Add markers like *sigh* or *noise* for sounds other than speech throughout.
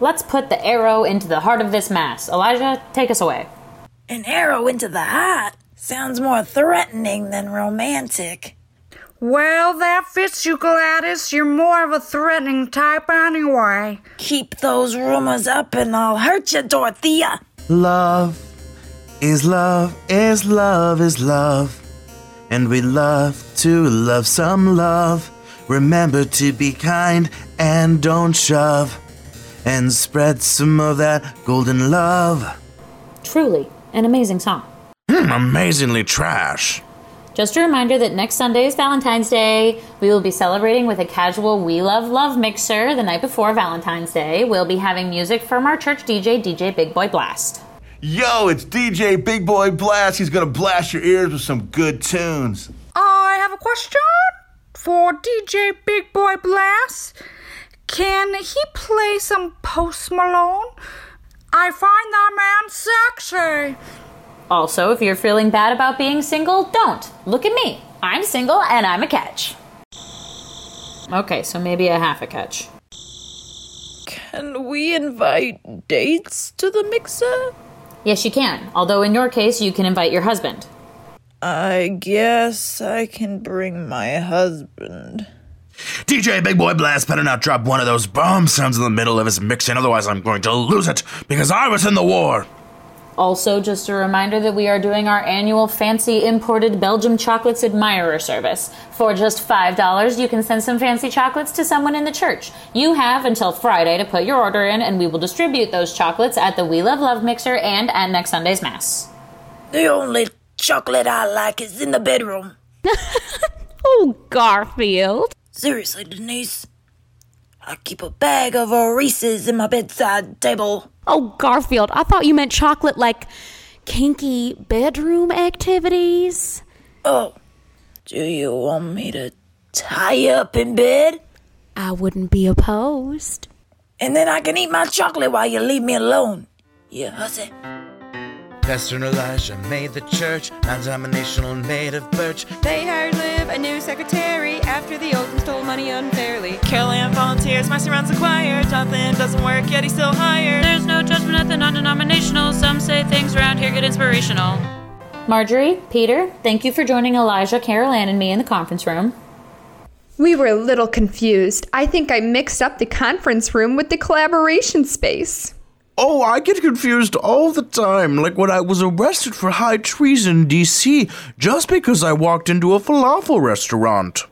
let's put the arrow into the heart of this mass. Elijah, take us away. An arrow into the heart sounds more threatening than romantic. Well, that fits you, Gladys. You're more of a threatening type anyway. Keep those rumors up and I'll hurt you, Dorothea. Love is love is love is love. And we love to love some love. Remember to be kind and don't shove. And spread some of that golden love. Truly, an amazing song. Hmm, amazingly trash. Just a reminder that next Sunday is Valentine's Day. We will be celebrating with a casual We Love Love mixer the night before Valentine's Day. We'll be having music from our church DJ, DJ Big Boy Blast. Yo, it's DJ Big Boy Blast. He's gonna blast your ears with some good tunes. I have a question for DJ Big Boy Blast. Can he play some Post Malone? I find that man sexy. Also, if you're feeling bad about being single, don't. Look at me. I'm single and I'm a catch. Okay, so maybe a half a catch. Can we invite dates to the mixer? Yes, you can. Although in your case, you can invite your husband. I guess I can bring my husband. DJ Big Boy Blast better not drop one of those bomb sounds in the middle of his mixing, otherwise I'm going to lose it because I was in the war. Also, just a reminder that we are doing our annual fancy imported Belgium chocolates admirer service. For just $5, you can send some fancy chocolates to someone in the church. You have until Friday to put your order in, and we will distribute those chocolates at the We Love Love Mixer and at next Sunday's Mass. The only chocolate I like is in the bedroom. *laughs* Oh, Garfield. Seriously, Denise. I keep a bag of Reese's in my bedside table. Oh, Garfield. I thought you meant chocolate like kinky bedroom activities. Oh, do you want me to tie you up in bed? I wouldn't be opposed. And then I can eat my chocolate while you leave me alone. You hussy. Pastor Elijah made the church non-denominational and made of birch. They hired Liv, a new secretary, after the old and stole money unfairly. Carol Ann volunteers, my runs the choir. Jonathan doesn't work, yet he's still hired. There's no judgment at the non denominational. Some say things around here get inspirational. Marjorie, Peter, thank you for joining Elijah, Carol Ann, and me in the conference room. We were a little confused. I think I mixed up the conference room with the collaboration space. Oh, I get confused all the time, like when I was arrested for high treason in DC just because I walked into a falafel restaurant.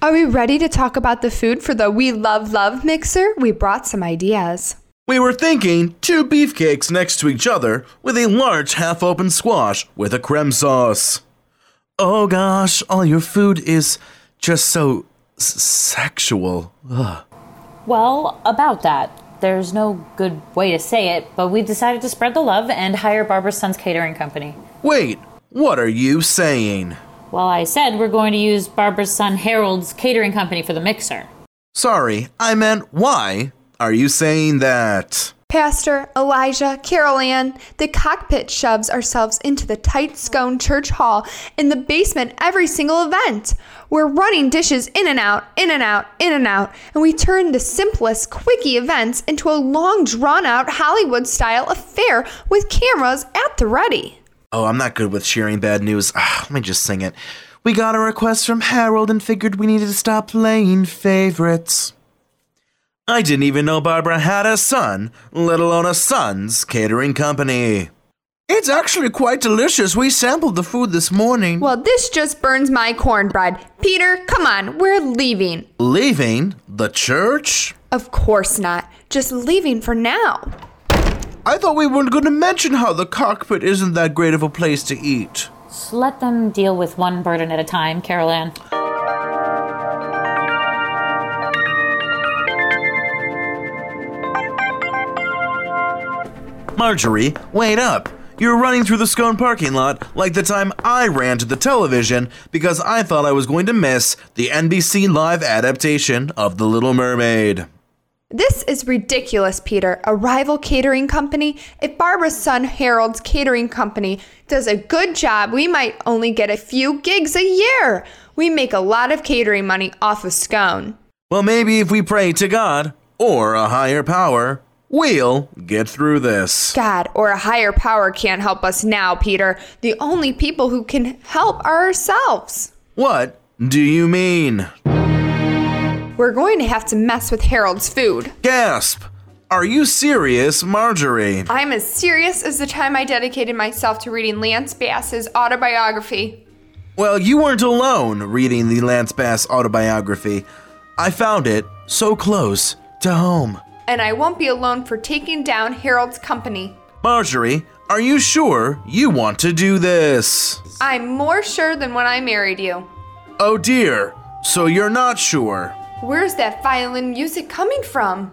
Are we ready to talk about the food for the We Love Love mixer? We brought some ideas. We were thinking two beefcakes next to each other with a large half open squash with a creme sauce. Oh gosh, all your food is just so s- sexual. Ugh. Well, about that, there's no good way to say it, but we've decided to spread the love and hire Barbara Sons Catering Company. Wait, what are you saying? Well, I said we're going to use Barbara's son Harold's catering company for the mixer. Sorry, I meant why are you saying that? Pastor, Elijah, Carol Ann, the cockpit shoves ourselves into the tight scone church hall in the basement every single event. We're running dishes in and out, in and out, in and out, and we turn the simplest, quickie events into a long, drawn out Hollywood style affair with cameras at the ready. Oh, I'm not good with sharing bad news. Ah, let me just sing it. We got a request from Harold and figured we needed to stop playing favorites. I didn't even know Barbara had a son, let alone a son's catering company. It's actually quite delicious. We sampled the food this morning. Well, this just burns my cornbread. Peter, come on, we're leaving. Leaving the church? Of course not. Just leaving for now. I thought we weren't going to mention how the cockpit isn't that great of a place to eat. Just let them deal with one burden at a time, Carol Ann. Marjorie, wait up. You're running through the Scone parking lot like the time I ran to the television because I thought I was going to miss the NBC live adaptation of The Little Mermaid. This is ridiculous, Peter. A rival catering company? If Barbara's son Harold's catering company does a good job, we might only get a few gigs a year. We make a lot of catering money off of scone. Well, maybe if we pray to God or a higher power, We'll get through this. God or a higher power can't help us now, Peter. The only people who can help are ourselves. What do you mean? We're going to have to mess with Harold's food. Gasp! Are you serious, Marjorie? I'm as serious as the time I dedicated myself to reading Lance Bass's autobiography. Well, you weren't alone reading the Lance Bass autobiography. I found it so close to home. And I won't be alone for taking down Harold's company. Marjorie, are you sure you want to do this? I'm more sure than when I married you. Oh dear, so you're not sure. Where's that violin music coming from?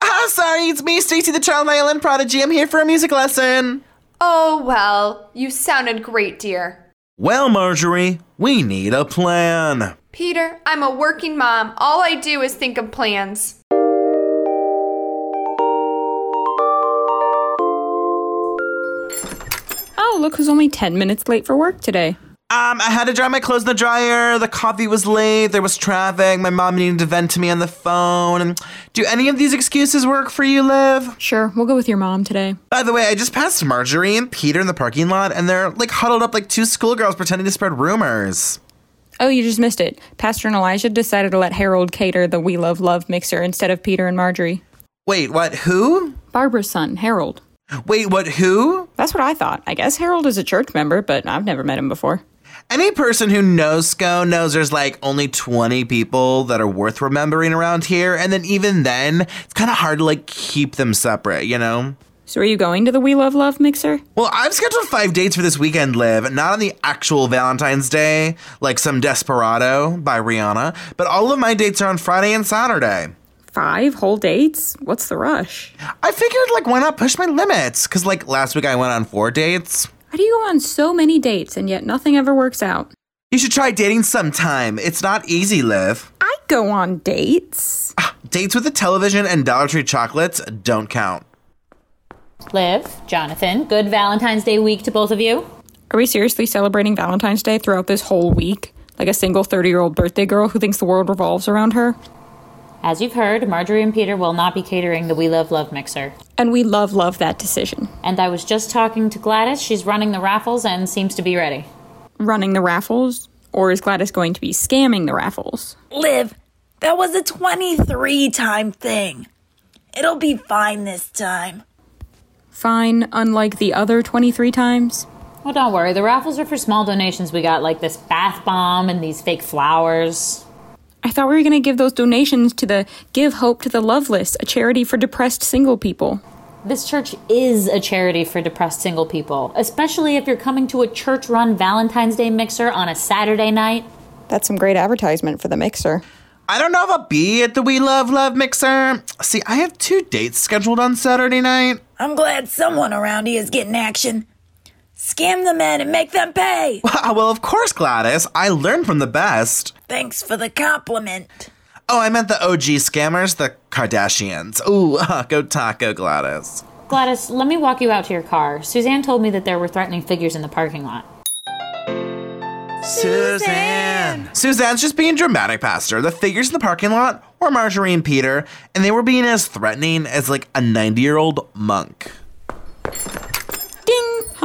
Ah, sorry, it's me, Stacy the Child Violin Prodigy. I'm here for a music lesson. Oh, well, you sounded great, dear. Well, Marjorie, we need a plan. Peter, I'm a working mom. All I do is think of plans. Oh, look who's only 10 minutes late for work today. Um, I had to dry my clothes in the dryer. The coffee was late. There was traffic. My mom needed to vent to me on the phone. Do any of these excuses work for you, Liv? Sure, we'll go with your mom today. By the way, I just passed Marjorie and Peter in the parking lot, and they're like huddled up like two schoolgirls pretending to spread rumors. Oh, you just missed it. Pastor and Elijah decided to let Harold cater the We Love Love mixer instead of Peter and Marjorie. Wait, what? Who? Barbara's son, Harold. Wait, what? Who? That's what I thought. I guess Harold is a church member, but I've never met him before. Any person who knows Scone knows there's like only 20 people that are worth remembering around here, and then even then, it's kind of hard to like keep them separate, you know? So are you going to the We Love Love mixer? Well, I've scheduled five dates for this weekend, Liv. Not on the actual Valentine's Day, like some Desperado by Rihanna, but all of my dates are on Friday and Saturday. Five whole dates? What's the rush? I figured, like, why not push my limits? Because, like, last week I went on four dates. How do you go on so many dates and yet nothing ever works out? You should try dating sometime. It's not easy, Liv. I go on dates. Ah, dates with the television and Dollar Tree chocolates don't count. Liv, Jonathan, good Valentine's Day week to both of you. Are we seriously celebrating Valentine's Day throughout this whole week? Like a single 30 year old birthday girl who thinks the world revolves around her? As you've heard, Marjorie and Peter will not be catering the We Love Love mixer. And we love, love that decision. And I was just talking to Gladys. She's running the raffles and seems to be ready. Running the raffles? Or is Gladys going to be scamming the raffles? Liv, that was a 23 time thing. It'll be fine this time. Fine, unlike the other 23 times? Well, don't worry. The raffles are for small donations we got, like this bath bomb and these fake flowers. I thought we were going to give those donations to the Give Hope to the Loveless, a charity for depressed single people. This church is a charity for depressed single people, especially if you're coming to a church run Valentine's Day mixer on a Saturday night. That's some great advertisement for the mixer. I don't know if I'll be at the We Love Love mixer. See, I have two dates scheduled on Saturday night. I'm glad someone around here is getting action. Scam the men and make them pay. *laughs* Ah, well, of course, Gladys. I learned from the best. Thanks for the compliment. Oh, I meant the OG scammers, the Kardashians. Ooh, *laughs* go taco, Gladys. Gladys, let me walk you out to your car. Suzanne told me that there were threatening figures in the parking lot. Suzanne! Suzanne's just being dramatic, Pastor. The figures in the parking lot were Marjorie and Peter, and they were being as threatening as like a 90 year old monk.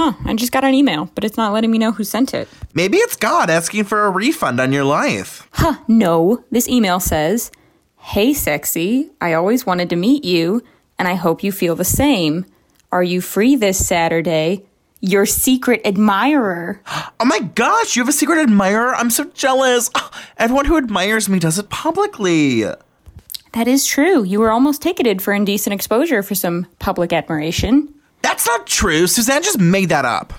Huh, I just got an email, but it's not letting me know who sent it. Maybe it's God asking for a refund on your life. Huh, no. This email says Hey, sexy, I always wanted to meet you, and I hope you feel the same. Are you free this Saturday? Your secret admirer. Oh my gosh, you have a secret admirer? I'm so jealous. Oh, everyone who admires me does it publicly. That is true. You were almost ticketed for indecent exposure for some public admiration. That's not true. Suzanne just made that up.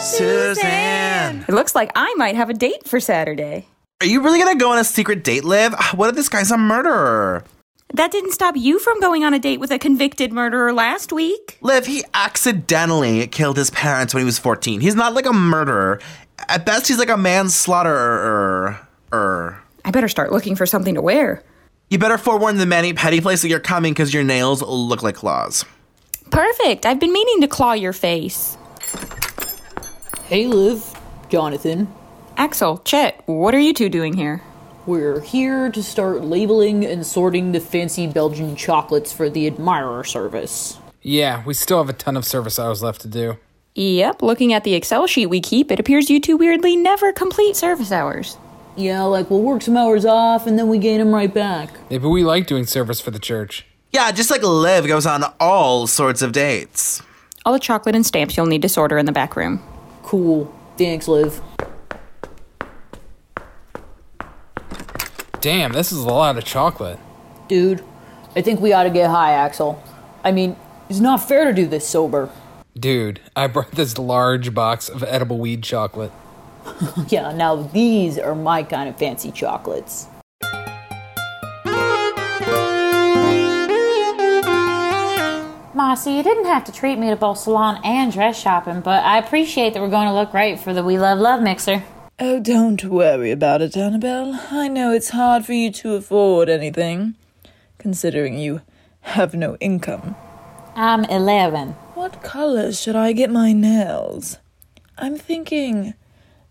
Suzanne. It looks like I might have a date for Saturday. Are you really gonna go on a secret date, Liv? What if this guy's a murderer? That didn't stop you from going on a date with a convicted murderer last week. Liv, he accidentally killed his parents when he was 14. He's not like a murderer. At best, he's like a manslaughterer. Er. I better start looking for something to wear. You better forewarn the mani-pedi place that you're coming because your nails look like claws. Perfect. I've been meaning to claw your face. Hey, Liv. Jonathan. Axel, Chet, what are you two doing here? We're here to start labeling and sorting the fancy Belgian chocolates for the admirer service. Yeah, we still have a ton of service hours left to do. Yep, looking at the Excel sheet we keep, it appears you two weirdly never complete service hours. Yeah, like we'll work some hours off and then we gain them right back. Yeah, but we like doing service for the church. Yeah, just like Liv goes on all sorts of dates. All the chocolate and stamps you'll need to sort are in the back room. Cool. Thanks, Liv. Damn, this is a lot of chocolate. Dude, I think we ought to get high, Axel. I mean, it's not fair to do this sober. Dude, I brought this large box of edible weed chocolate. *laughs* yeah, now these are my kind of fancy chocolates. Marcy, you didn't have to treat me to both salon and dress shopping, but I appreciate that we're going to look great for the We Love Love mixer. Oh, don't worry about it, Annabelle. I know it's hard for you to afford anything, considering you have no income. I'm 11. What colors should I get my nails? I'm thinking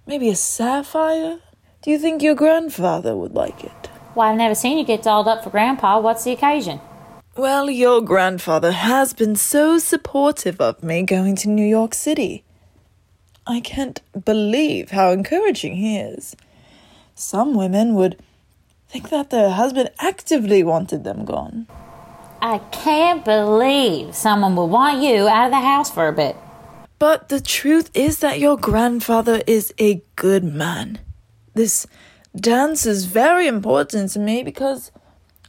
maybe a sapphire? Do you think your grandfather would like it? Well, I've never seen you get dolled up for Grandpa. What's the occasion? Well, your grandfather has been so supportive of me going to New York City. I can't believe how encouraging he is. Some women would think that their husband actively wanted them gone. I can't believe someone would want you out of the house for a bit. But the truth is that your grandfather is a good man. This dance is very important to me because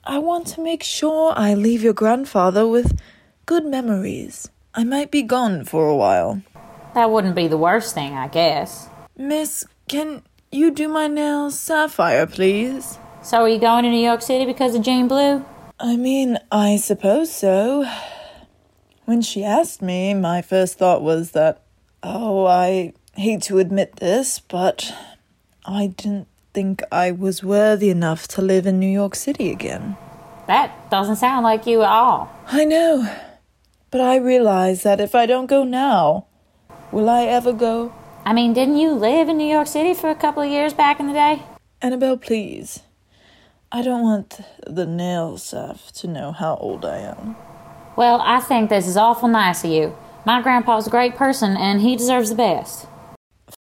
I want to make sure I leave your grandfather with good memories. I might be gone for a while. That wouldn't be the worst thing, I guess. Miss, can you do my nails sapphire, please? So are you going to New York City because of Jane Blue? I mean, I suppose so. When she asked me, my first thought was that, oh, I hate to admit this, but I didn't think I was worthy enough to live in New York City again. That doesn't sound like you at all. I know, but I realize that if I don't go now, will I ever go? I mean, didn't you live in New York City for a couple of years back in the day? Annabelle, please. I don't want the nail staff to know how old I am. Well, I think this is awful nice of you. My grandpa's a great person, and he deserves the best.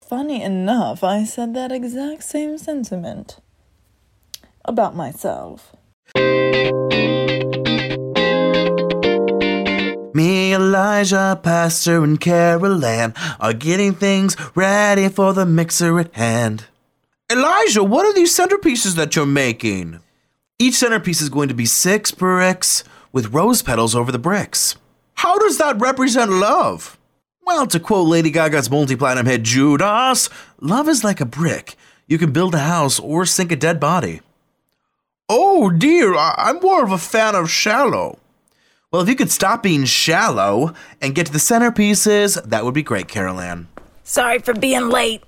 Funny enough, I said that exact same sentiment about myself. Me, Elijah, Pastor, and Carol Ann are getting things ready for the mixer at hand. Elijah, what are these centerpieces that you're making? Each centerpiece is going to be six bricks with rose petals over the bricks. How does that represent love? Well, to quote Lady Gaga's multi platinum hit Judas, love is like a brick. You can build a house or sink a dead body. Oh dear, I- I'm more of a fan of shallow. Well, if you could stop being shallow and get to the centerpieces, that would be great, Carol Ann. Sorry for being late.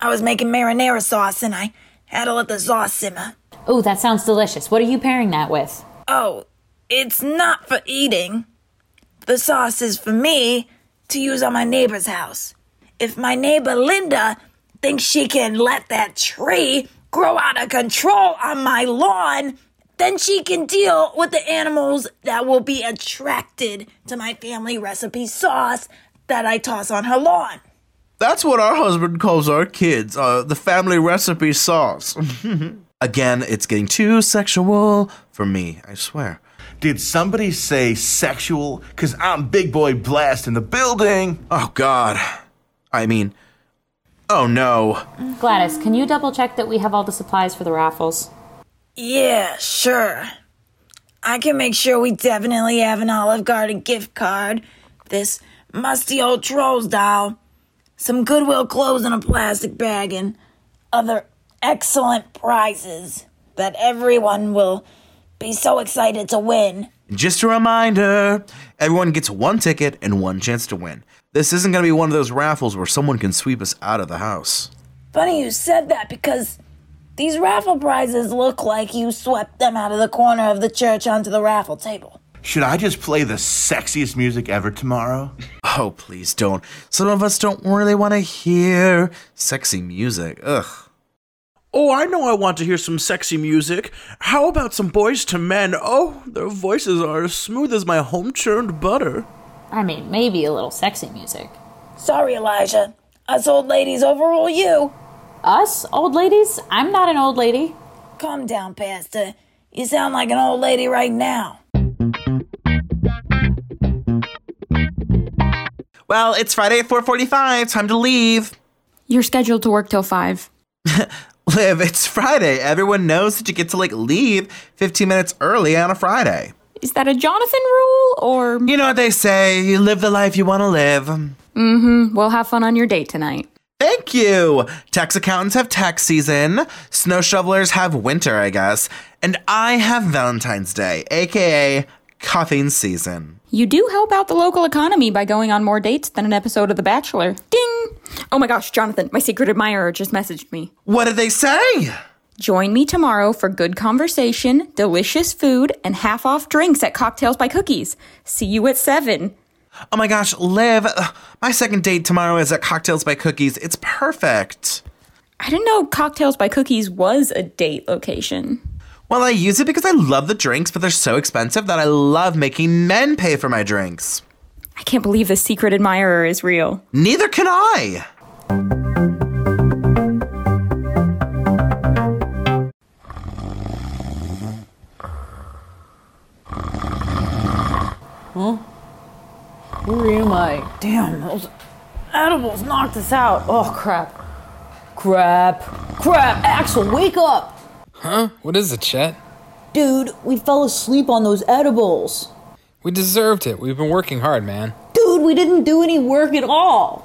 I was making marinara sauce and I had to let the sauce simmer. Oh, that sounds delicious. What are you pairing that with? Oh, it's not for eating. The sauce is for me to use on my neighbor's house. If my neighbor Linda thinks she can let that tree grow out of control on my lawn, then she can deal with the animals that will be attracted to my family recipe sauce that I toss on her lawn. That's what our husband calls our kids, uh, the family recipe sauce. *laughs* Again, it's getting too sexual for me, I swear. Did somebody say sexual? Because I'm Big Boy Blast in the building. Oh, God. I mean, oh no. Gladys, can you double check that we have all the supplies for the raffles? Yeah, sure. I can make sure we definitely have an Olive Garden gift card, this musty old Trolls doll, some Goodwill clothes in a plastic bag, and other excellent prizes that everyone will be so excited to win. Just a reminder everyone gets one ticket and one chance to win. This isn't going to be one of those raffles where someone can sweep us out of the house. Funny you said that because these raffle prizes look like you swept them out of the corner of the church onto the raffle table. Should I just play the sexiest music ever tomorrow? Oh, please don't. Some of us don't really want to hear sexy music. Ugh. Oh, I know I want to hear some sexy music. How about some Boyz II Men? Oh, their voices are as smooth as my home churned butter. I mean, maybe a little sexy music. Sorry, Elijah. Us old ladies overrule you. Us, old ladies? I'm not an old lady. Calm down, Pastor. You sound like an old lady right now. Well, it's Friday at 4:45. Time to leave. You're scheduled to work till 5. *laughs* Liv, it's Friday. Everyone knows that you get to like leave 15 minutes early on a Friday. Is that a Jonathan rule or You know what they say, you live the life you want to live. Mhm. Well, have fun on your date tonight. Thank you. Tax accountants have tax season, snow shovelers have winter, I guess, and I have Valentine's Day, aka cuffing season. You do help out the local economy by going on more dates than an episode of The Bachelor. Ding! Oh my gosh, Jonathan, my secret admirer just messaged me. What did they say? Join me tomorrow for good conversation, delicious food, and half off drinks at Cocktails by Cookies. See you at 7. Oh my gosh, Liv, ugh, my second date tomorrow is at Cocktails by Cookies. It's perfect. I didn't know Cocktails by Cookies was a date location. Well, I use it because I love the drinks, but they're so expensive that I love making men pay for my drinks. I can't believe the secret admirer is real. Neither can I. Huh? Where am I? Damn, those edibles knocked us out. Oh, crap. Crap. Crap. Axel, wake up! Huh? What is it, Chet? Dude, we fell asleep on those edibles. We deserved it. We've been working hard, man. Dude, we didn't do any work at all.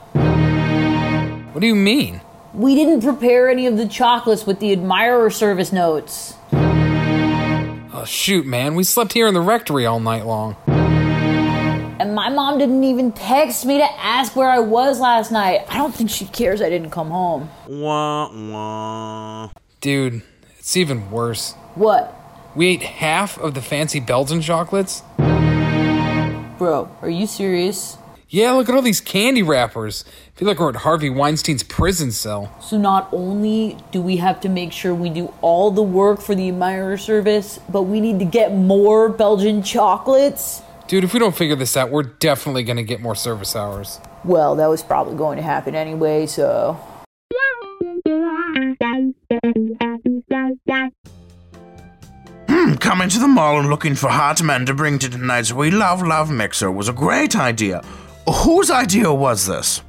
What do you mean? We didn't prepare any of the chocolates with the admirer service notes. Oh, shoot, man. We slept here in the rectory all night long. And my mom didn't even text me to ask where I was last night. I don't think she cares I didn't come home. Wah, wah. Dude, it's even worse. What? We ate half of the fancy Belgian chocolates. Bro, are you serious? Yeah, look at all these candy wrappers. I feel like we're at Harvey Weinstein's prison cell. So not only do we have to make sure we do all the work for the admirer service, but we need to get more Belgian chocolates? Dude, if we don't figure this out, we're definitely gonna get more service hours. Well, that was probably going to happen anyway, so. Coming to the mall and looking for hot men to bring to tonight's We Love Love Mixer was a great idea. Whose idea was this?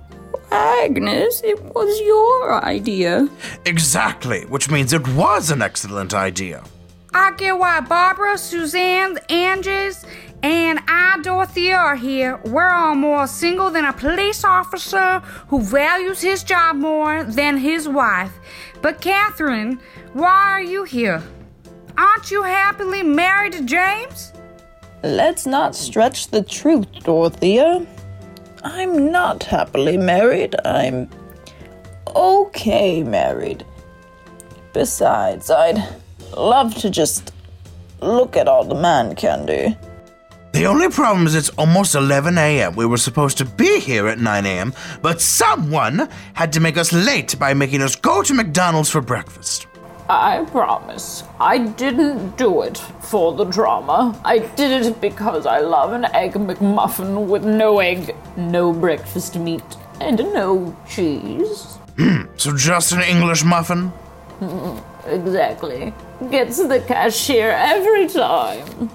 Agnes, it was your idea. Exactly, which means it was an excellent idea. I get why Barbara, Suzanne, Agnes, and I, Dorothea, are here. We're all more single than a police officer who values his job more than his wife. But, Catherine, why are you here? Aren't you happily married to James? Let's not stretch the truth, Dorothea. I'm not happily married. I'm okay married. Besides, I'd love to just look at all the man candy. The only problem is it's almost 11 a.m. We were supposed to be here at 9 a.m., but someone had to make us late by making us go to McDonald's for breakfast. I promise. I didn't do it for the drama. I did it because I love an egg McMuffin with no egg, no breakfast meat, and no cheese. Hmm, so just an English muffin? *laughs* Exactly. Gets the cashier every time.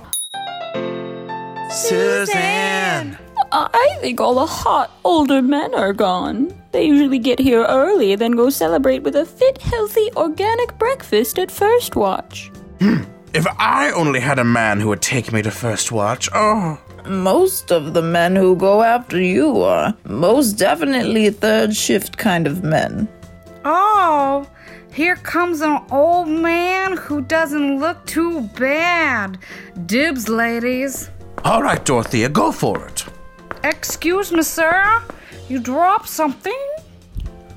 Suzanne! I think all the hot older men are gone. They usually get here early, then go celebrate with a fit, healthy, organic breakfast at First Watch. Hmm, if I only had a man who would take me to First Watch, oh. Most of the men who go after you are most definitely third shift kind of men. Oh, here comes an old man who doesn't look too bad. Dibs, ladies. All right, Dorothea, go for it. Excuse me, sir. You dropped something?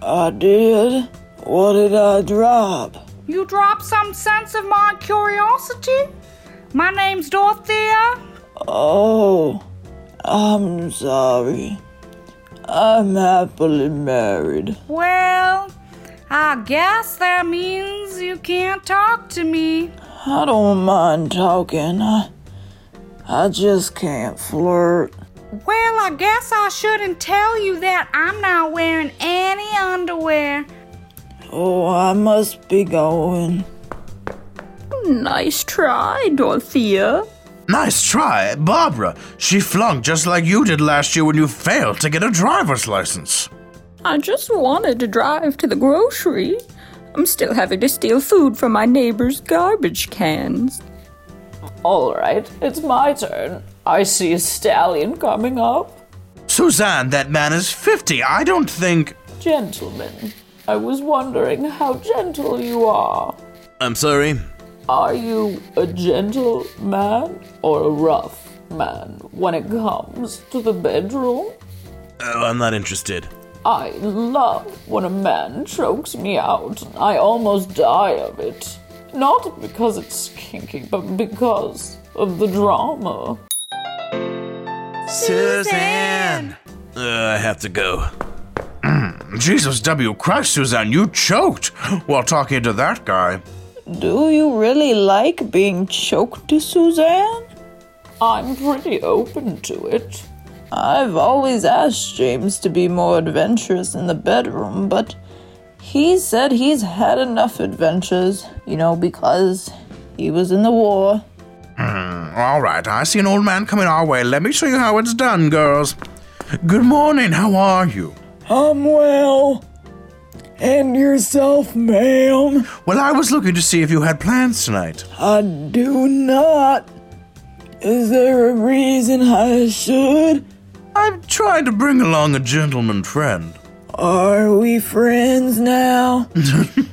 I did. What did I drop? You dropped some sense of my curiosity? My name's Dorothea. Oh, I'm sorry. I'm happily married. Well, I guess that means you can't talk to me. I don't mind talking. I, I just can't flirt. Well, I guess I shouldn't tell you that I'm not wearing any underwear. Oh, I must be going. Nice try, Dorothea. Nice try, Barbara. She flunked just like you did last year when you failed to get a driver's license. I just wanted to drive to the grocery. I'm still having to steal food from my neighbor's garbage cans. All right, it's my turn. I see a stallion coming up. Suzanne, that man is 50. I don't think. Gentlemen, I was wondering how gentle you are. I'm sorry. Are you a gentle man or a rough man when it comes to the bedroom? Oh, I'm not interested. I love when a man chokes me out. I almost die of it. Not because it's kinky, but because of the drama. Suzanne! Uh, I have to go. *clears throat* Jesus W. Christ, Suzanne, you choked while talking to that guy. Do you really like being choked, to Suzanne? I'm pretty open to it. I've always asked James to be more adventurous in the bedroom, but he said he's had enough adventures, you know, because he was in the war. Hmm, all right, I see an old man coming our way. Let me show you how it's done, girls. Good morning, how are you? I'm well. And yourself, ma'am? Well, I was looking to see if you had plans tonight. I do not. Is there a reason I should? I'm trying to bring along a gentleman friend. Are we friends now? *laughs*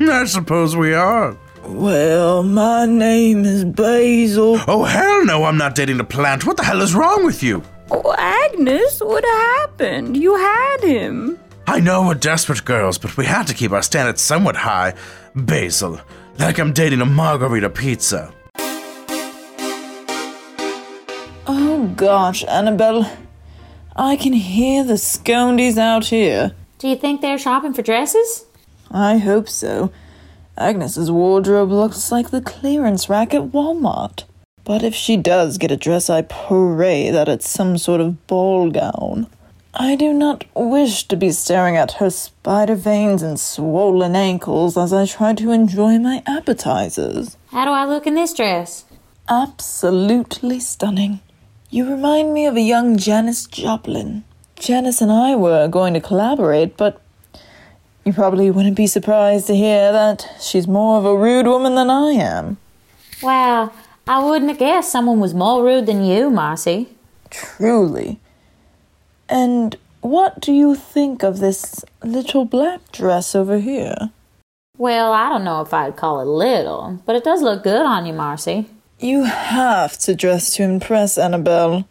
I suppose we are. Well, my name is Basil. Oh, hell no, I'm not dating a plant. What the hell is wrong with you? Oh, Agnes, what happened? You had him. I know we're desperate girls, but we had to keep our standards somewhat high. Basil, like I'm dating a margarita pizza. Oh gosh, Annabelle. I can hear the scondies out here. Do you think they're shopping for dresses? I hope so. Agnes's wardrobe looks like the clearance rack at Walmart. But if she does get a dress, I pray that it's some sort of ball gown. I do not wish to be staring at her spider veins and swollen ankles as I try to enjoy my appetizers. How do I look in this dress? Absolutely stunning. You remind me of a young Janis Joplin. Janice and I were going to collaborate, but you probably wouldn't be surprised to hear that she's more of a rude woman than I am. Wow, I wouldn't have guessed someone was more rude than you, Marcy. Truly. And what do you think of this little black dress over here? Well, I don't know if I'd call it little, but it does look good on you, Marcy. You have to dress to impress, Annabelle.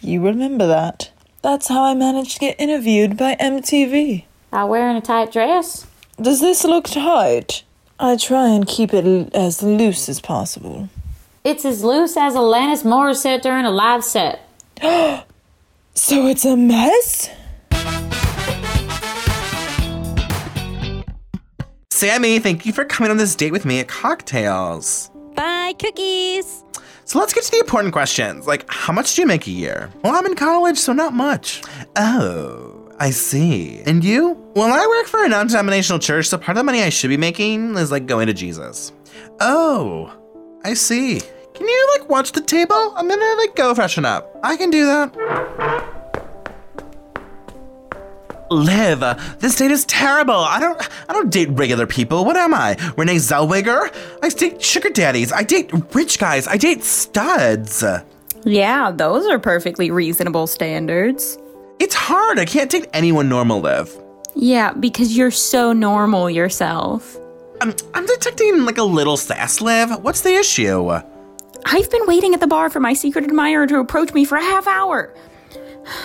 You remember that. That's how I managed to get interviewed by MTV. By wearing a tight dress? Does this look tight? I try and keep it l- as loose as possible. It's as loose as Alanis Morissette during a live set. *gasps* So it's a mess? Sammy, thank you for coming on this date with me at Cocktails. by Cookies. So let's get to the important questions. Like, how much do you make a year? Well, I'm in college, so not much. Oh, I see. And you? Well, I work for a non denominational church, so part of the money I should be making is like going to Jesus. Oh, I see. Can you like watch the table? I'm gonna like go freshen up. I can do that. Liv, this date is terrible. I don't I don't date regular people. What am I? Renee Zellweger? I date sugar daddies. I date rich guys. I date studs. Yeah, those are perfectly reasonable standards. It's hard. I can't date anyone normal, Liv. Yeah, because you're so normal yourself. I'm, I'm detecting like a little sass, Liv. What's the issue? I've been waiting at the bar for my secret admirer to approach me for a half hour.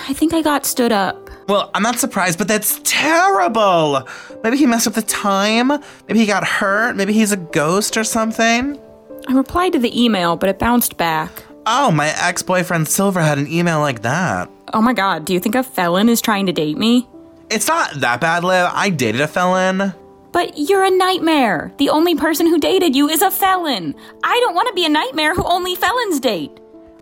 I think I got stood up. Well, I'm not surprised, but that's terrible. Maybe he messed up the time. Maybe he got hurt. Maybe he's a ghost or something. I replied to the email, but it bounced back. Oh, my ex boyfriend Silver had an email like that. Oh my god, do you think a felon is trying to date me? It's not that bad, Liv. I dated a felon. But you're a nightmare. The only person who dated you is a felon. I don't want to be a nightmare who only felons date.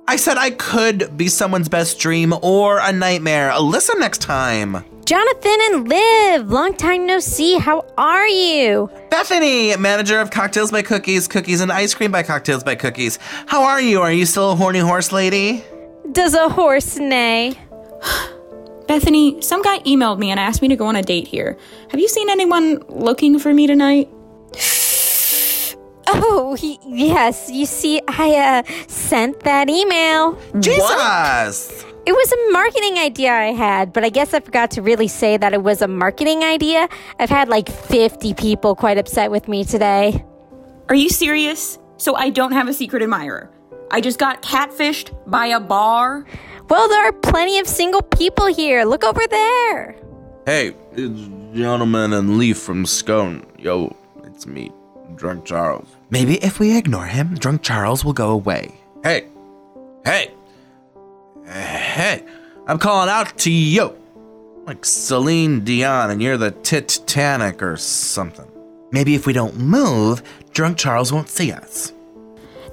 I said I could be someone's best dream or a nightmare. Listen next time. Jonathan and Liv, long time no see. How are you? Bethany, manager of Cocktails by Cookies, Cookies and Ice Cream by Cocktails by Cookies. How are you? Are you still a horny horse lady? Does a horse neigh? *gasps* Bethany, some guy emailed me and asked me to go on a date here. Have you seen anyone looking for me tonight? *sighs* Oh, he, yes. You see, I uh, sent that email. Jesus! It was a marketing idea I had, but I guess I forgot to really say that it was a marketing idea. I've had like 50 people quite upset with me today. Are you serious? So I don't have a secret admirer. I just got catfished by a bar. Well, there are plenty of single people here. Look over there. Hey, it's gentleman and Leaf from Scone. Yo, it's me, Drunk Charles. Maybe if we ignore him, Drunk Charles will go away. Hey, hey, hey, I'm calling out to you. Like Celine Dion, and you're the Titanic or something. Maybe if we don't move, Drunk Charles won't see us.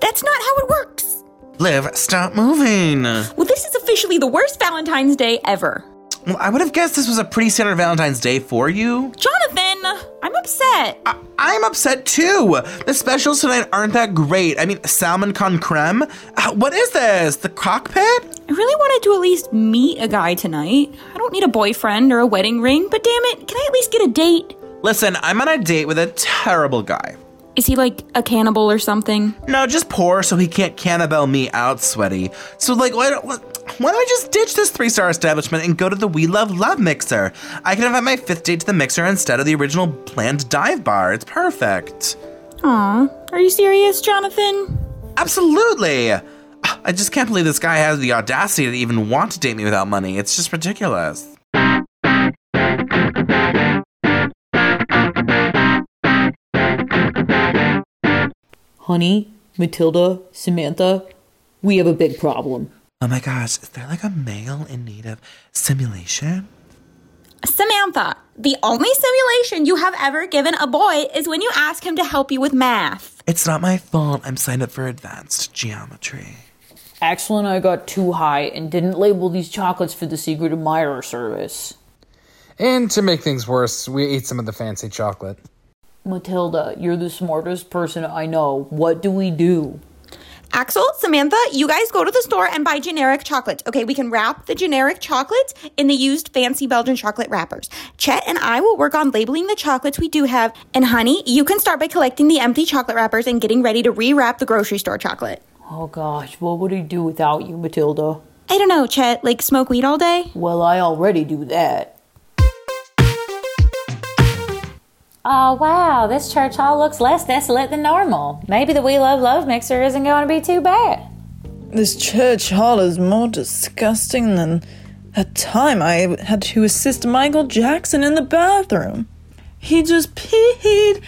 That's not how it works. Liv, stop moving. Well, this is officially the worst Valentine's Day ever. Well, I would have guessed this was a pretty standard Valentine's Day for you. Jonathan, I'm upset. I- I'm upset too. The specials tonight aren't that great. I mean, salmon con creme. Uh, what is this? The cockpit? I really wanted to at least meet a guy tonight. I don't need a boyfriend or a wedding ring, but damn it, can I at least get a date? Listen, I'm on a date with a terrible guy. Is he like a cannibal or something? No, just poor so he can't cannibal me out, sweaty. So, like, why don't, why don't I just ditch this three star establishment and go to the We Love Love Mixer? I can invite my fifth date to the mixer instead of the original planned dive bar. It's perfect. Aw, are you serious, Jonathan? Absolutely. I just can't believe this guy has the audacity to even want to date me without money. It's just ridiculous. Honey, Matilda, Samantha, we have a big problem. Oh my gosh, is there like a male in need of simulation? Samantha, the only simulation you have ever given a boy is when you ask him to help you with math. It's not my fault. I'm signed up for advanced geometry. Axel and I got too high and didn't label these chocolates for the secret admirer service. And to make things worse, we ate some of the fancy chocolate. Matilda, you're the smartest person I know. What do we do? Axel, Samantha, you guys go to the store and buy generic chocolates. Okay, we can wrap the generic chocolates in the used fancy Belgian chocolate wrappers. Chet and I will work on labeling the chocolates we do have. And honey, you can start by collecting the empty chocolate wrappers and getting ready to rewrap the grocery store chocolate. Oh gosh, what would he do without you, Matilda? I don't know, Chet, like smoke weed all day? Well, I already do that. Oh, wow, this church hall looks less desolate than normal. Maybe the We Love Love mixer isn't going to be too bad. This church hall is more disgusting than that time I had to assist Michael Jackson in the bathroom. He just peed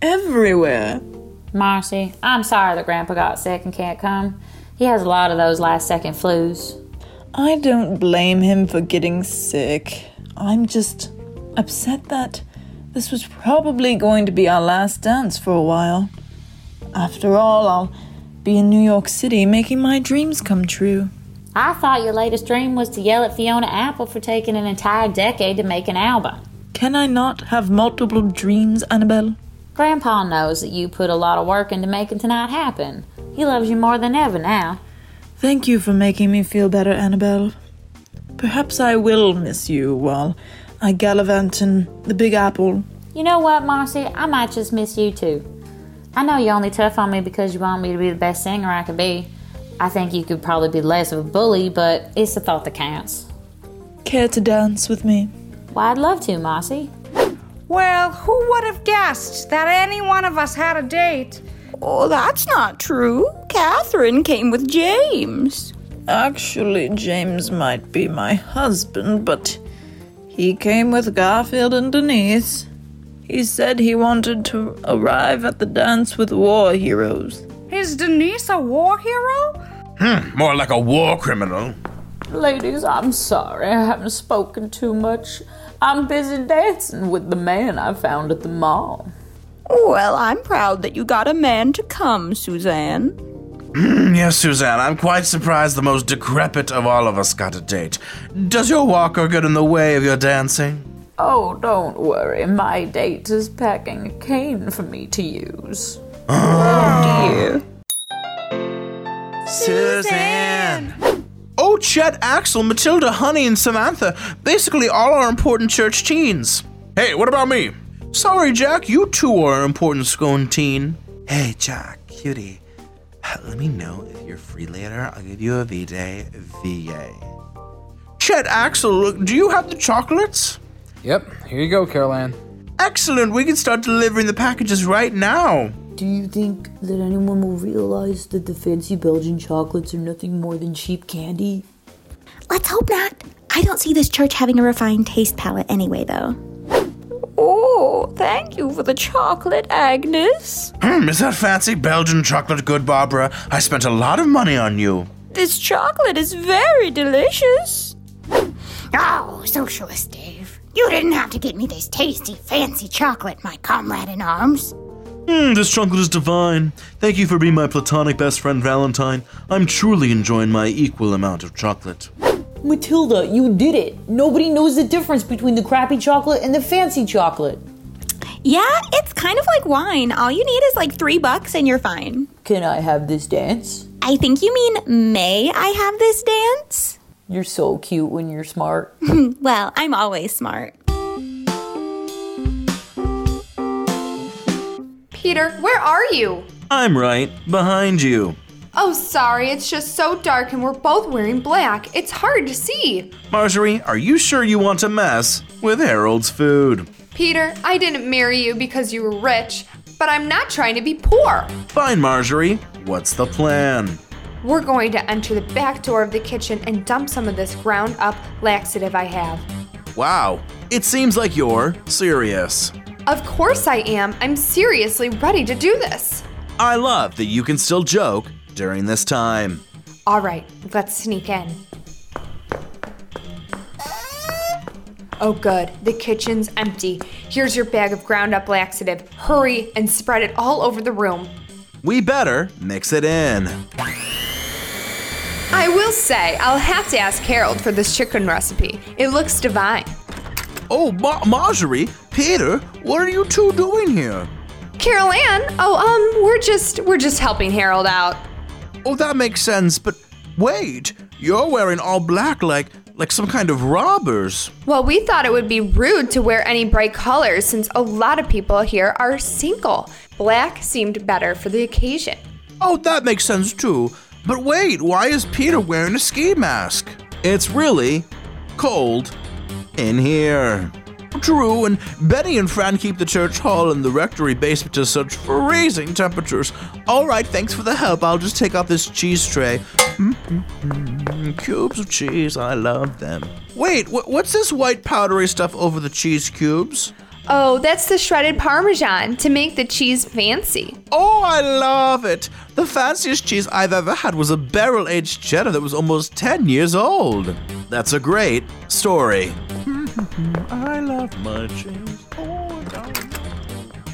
everywhere. Marcy, I'm sorry that Grandpa got sick and can't come. He has a lot of those last second flus. I don't blame him for getting sick. I'm just upset that this was probably going to be our last dance for a while. After all, I'll be in New York City making my dreams come true. I thought your latest dream was to yell at Fiona Apple for taking an entire decade to make an album. Can I not have multiple dreams, Annabelle? Grandpa knows that you put a lot of work into making tonight happen. He loves you more than ever now. Thank you for making me feel better, Annabelle. Perhaps I will miss you while I gallivant in the Big Apple. You know what, Marcy? I might just miss you too. I know you're only tough on me because you want me to be the best singer I could be. I think you could probably be less of a bully, but it's the thought that counts. Care to dance with me? Why, I'd love to, Marcy. Well, who would have guessed that any one of us had a date? Oh, that's not true. Catherine came with James. Actually, James might be my husband, but he came with Garfield and Denise. He said he wanted to arrive at the dance with war heroes. Is Denise a war hero? Hmm, more like a war criminal. Ladies, I'm sorry I haven't spoken too much. I'm busy dancing with the man I found at the mall. Well, I'm proud that you got a man to come, Suzanne. Mm, yes, Suzanne, I'm quite surprised the most decrepit of all of us got a date. Does your walker get in the way of your dancing? Oh, don't worry. My date is packing a cane for me to use. Oh, dear. Suzanne! Oh, Chet, Axel, Matilda, Honey, and Samantha. Basically, all our important church teens. Hey, what about me? Sorry, Jack, you too are an important scone teen. Hey, Jack, cutie. Let me know if you're free later. I'll give you a V-Day VA. Chet, Axel, look, do you have the chocolates? Yep, here you go, Caroline. Excellent, we can start delivering the packages right now. Do you think that anyone will realize that the fancy Belgian chocolates are nothing more than cheap candy? Let's hope not. I don't see this church having a refined taste palette anyway, though. Oh, thank you for the chocolate, Agnes. Hmm, is that fancy Belgian chocolate good, Barbara? I spent a lot of money on you. This chocolate is very delicious. Oh, socialist Dave. You didn't have to get me this tasty, fancy chocolate, my comrade in arms. Hmm, this chocolate is divine. Thank you for being my platonic best friend, Valentine. I'm truly enjoying my equal amount of chocolate. Matilda, you did it. Nobody knows the difference between the crappy chocolate and the fancy chocolate. Yeah, it's kind of like wine. All you need is like three bucks and you're fine. Can I have this dance? I think you mean, may I have this dance? You're so cute when you're smart. *laughs* well, I'm always smart. Peter, where are you? I'm right behind you. Oh, sorry, it's just so dark and we're both wearing black. It's hard to see. Marjorie, are you sure you want to mess with Harold's food? Peter, I didn't marry you because you were rich, but I'm not trying to be poor. Fine, Marjorie. What's the plan? We're going to enter the back door of the kitchen and dump some of this ground up laxative I have. Wow, it seems like you're serious. Of course I am. I'm seriously ready to do this. I love that you can still joke during this time. All right, let's sneak in. Oh, good. The kitchen's empty. Here's your bag of ground up laxative. Hurry and spread it all over the room. We better mix it in. I will say, I'll have to ask Harold for this chicken recipe. It looks divine. Oh, Ma- Marjorie, Peter, what are you two doing here? Carol Ann, oh, um, we're just we're just helping Harold out. Oh, that makes sense, but wait, you're wearing all black like like some kind of robbers. Well, we thought it would be rude to wear any bright colors since a lot of people here are single. Black seemed better for the occasion. Oh, that makes sense too. But wait, why is Peter wearing a ski mask? It's really cold in here. True, and Betty and Fran keep the church hall and the rectory basement to such freezing temperatures. All right, thanks for the help. I'll just take out this cheese tray. Mm-mm-mm. Cubes of cheese, I love them. Wait, wh- what's this white powdery stuff over the cheese cubes? Oh, that's the shredded parmesan to make the cheese fancy. Oh, I love it. The fanciest cheese I've ever had was a barrel aged cheddar that was almost 10 years old. That's a great story. I love my cheese.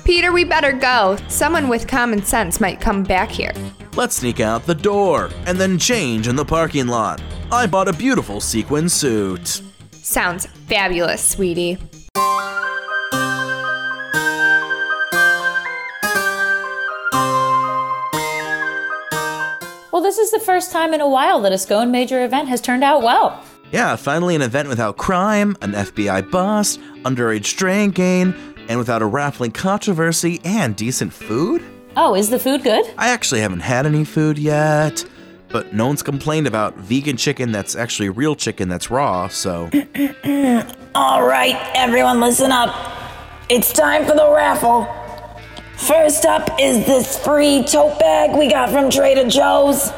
Peter, we better go. Someone with common sense might come back here. Let's sneak out the door and then change in the parking lot. I bought a beautiful sequin suit. Sounds fabulous, sweetie. Well, this is the first time in a while that a Scone major event has turned out well. Yeah, finally an event without crime, an FBI bust, underage drinking, and without a raffling controversy and decent food. Oh, is the food good? I actually haven't had any food yet, but no one's complained about vegan chicken that's actually real chicken that's raw, so. *clears throat* All right, everyone, listen up. It's time for the raffle. First up is this free tote bag we got from Trader Joe's.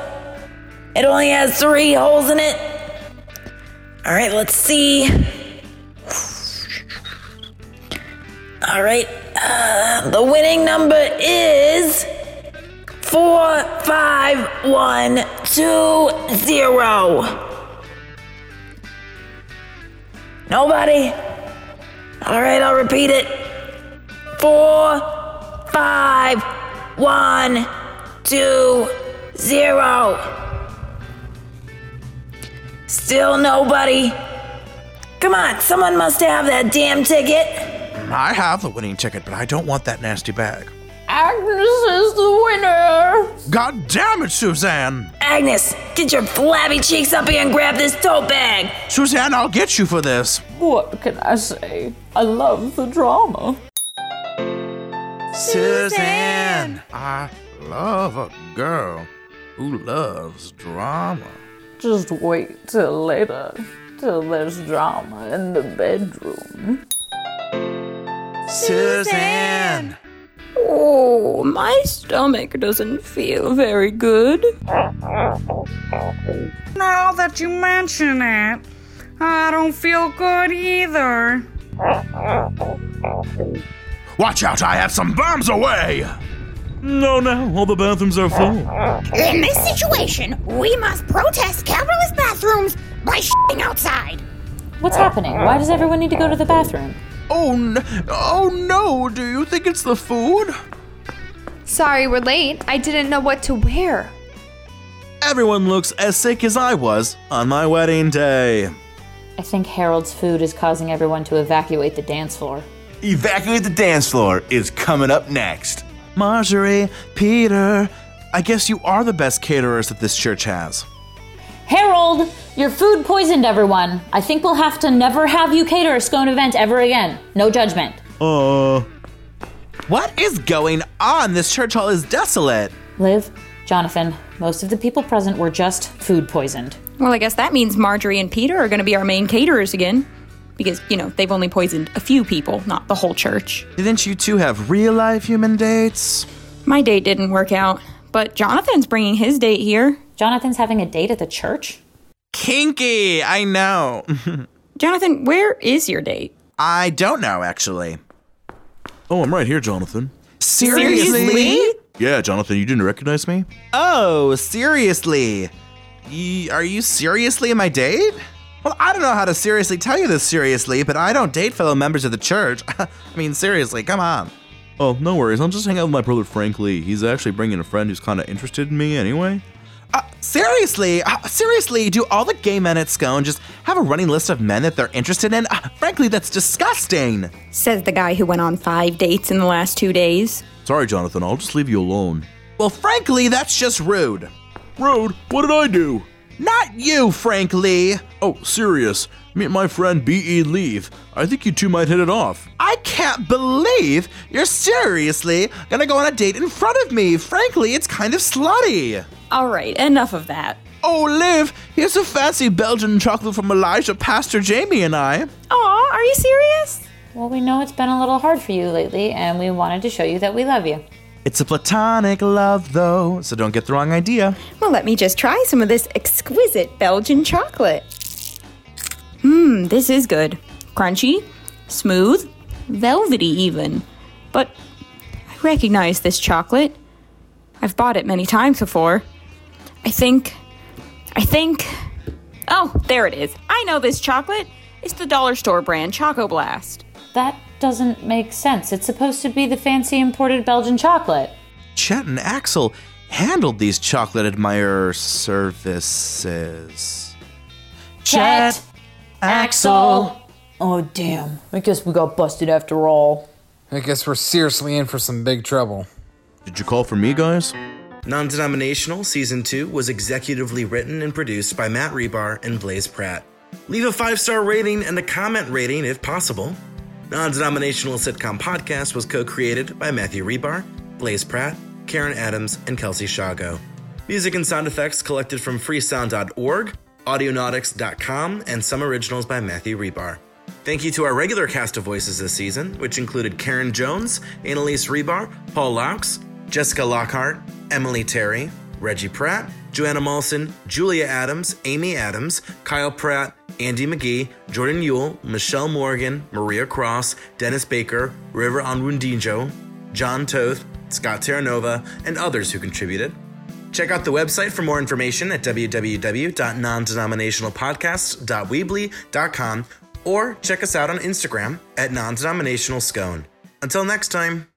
It only has three holes in it. All right, let's see. All right, uh, the winning number is four, five, one, two, zero. Nobody? All right, I'll repeat it. Four, five, one, two, zero. Still nobody. Come on, someone must have that damn ticket. I have the winning ticket, but I don't want that nasty bag. Agnes is the winner. God damn it, Suzanne! Agnes, get your flabby cheeks up here and grab this tote bag. Suzanne, I'll get you for this. What can I say? I love the drama. Suzanne! I love a girl who loves drama. Just wait till later, till there's drama in the bedroom. Suzanne! Oh, my stomach doesn't feel very good. Now that you mention it, I don't feel good either. Watch out, I have some bombs away! No, no, all the bathrooms are full. In this situation, we must protest capitalist bathrooms by shitting outside. What's happening? Why does everyone need to go to the bathroom? Oh, no, oh no, do you think it's the food? Sorry we're late. I didn't know what to wear. Everyone looks as sick as I was on my wedding day. I think Harold's food is causing everyone to evacuate the dance floor. Evacuate the dance floor is coming up next. Marjorie, Peter, I guess you are the best caterers that this church has. Harold, your food poisoned everyone. I think we'll have to never have you cater a scone event ever again. No judgment. Uh. What is going on? This church hall is desolate. Liv, Jonathan, most of the people present were just food poisoned. Well, I guess that means Marjorie and Peter are going to be our main caterers again. Because, you know, they've only poisoned a few people, not the whole church. Didn't you two have real life human dates? My date didn't work out, but Jonathan's bringing his date here. Jonathan's having a date at the church? Kinky, I know. *laughs* Jonathan, where is your date? I don't know, actually. Oh, I'm right here, Jonathan. Seriously? Yeah, Jonathan, you didn't recognize me? Oh, seriously? Ye- are you seriously my date? Well, I don't know how to seriously tell you this seriously, but I don't date fellow members of the church. *laughs* I mean, seriously, come on. Oh, no worries. I'm just hanging out with my brother Frank Lee. He's actually bringing a friend who's kind of interested in me anyway. Uh, seriously, uh, seriously, do all the gay men at Scone just have a running list of men that they're interested in? Uh, frankly, that's disgusting. Says the guy who went on five dates in the last two days. Sorry, Jonathan, I'll just leave you alone. Well, frankly, that's just rude. Rude? What did I do? Not you, Frank Lee. Oh, serious. Meet my friend B.E. Leave. I think you two might hit it off. I can't believe you're seriously gonna go on a date in front of me. Frankly, it's kind of slutty. All right, enough of that. Oh, Liv, here's a fancy Belgian chocolate from Elijah, Pastor Jamie, and I. Aw, are you serious? Well, we know it's been a little hard for you lately, and we wanted to show you that we love you. It's a platonic love, though, so don't get the wrong idea. Well, let me just try some of this exquisite Belgian chocolate. Mmm, this is good. Crunchy, smooth, velvety even. But I recognize this chocolate. I've bought it many times before. I think. I think. Oh, there it is. I know this chocolate. It's the dollar store brand Choco Blast. That doesn't make sense. It's supposed to be the fancy imported Belgian chocolate. Chet and Axel handled these chocolate admirer services. Chet, Axel. Oh, damn. I guess we got busted after all. I guess we're seriously in for some big trouble. Did you call for me, guys? Non Denominational Season 2 was executively written and produced by Matt Rebar and Blaze Pratt. Leave a five star rating and a comment rating if possible. Non Denominational Sitcom Podcast was co created by Matthew Rebar, Blaze Pratt, Karen Adams, and Kelsey Shago. Music and sound effects collected from freesound.org, audionautix.com, and some originals by Matthew Rebar. Thank you to our regular cast of voices this season, which included Karen Jones, Annalise Rebar, Paul Laux, Jessica Lockhart, Emily Terry, Reggie Pratt, Joanna Molson, Julia Adams, Amy Adams, Kyle Pratt, Andy McGee, Jordan Yule, Michelle Morgan, Maria Cross, Dennis Baker, River Onwundinjo, John Toth, Scott Terranova, and others who contributed. Check out the website for more information at www.nondenominationalpodcasts.weebly.com or check us out on Instagram at non denominational scone. Until next time.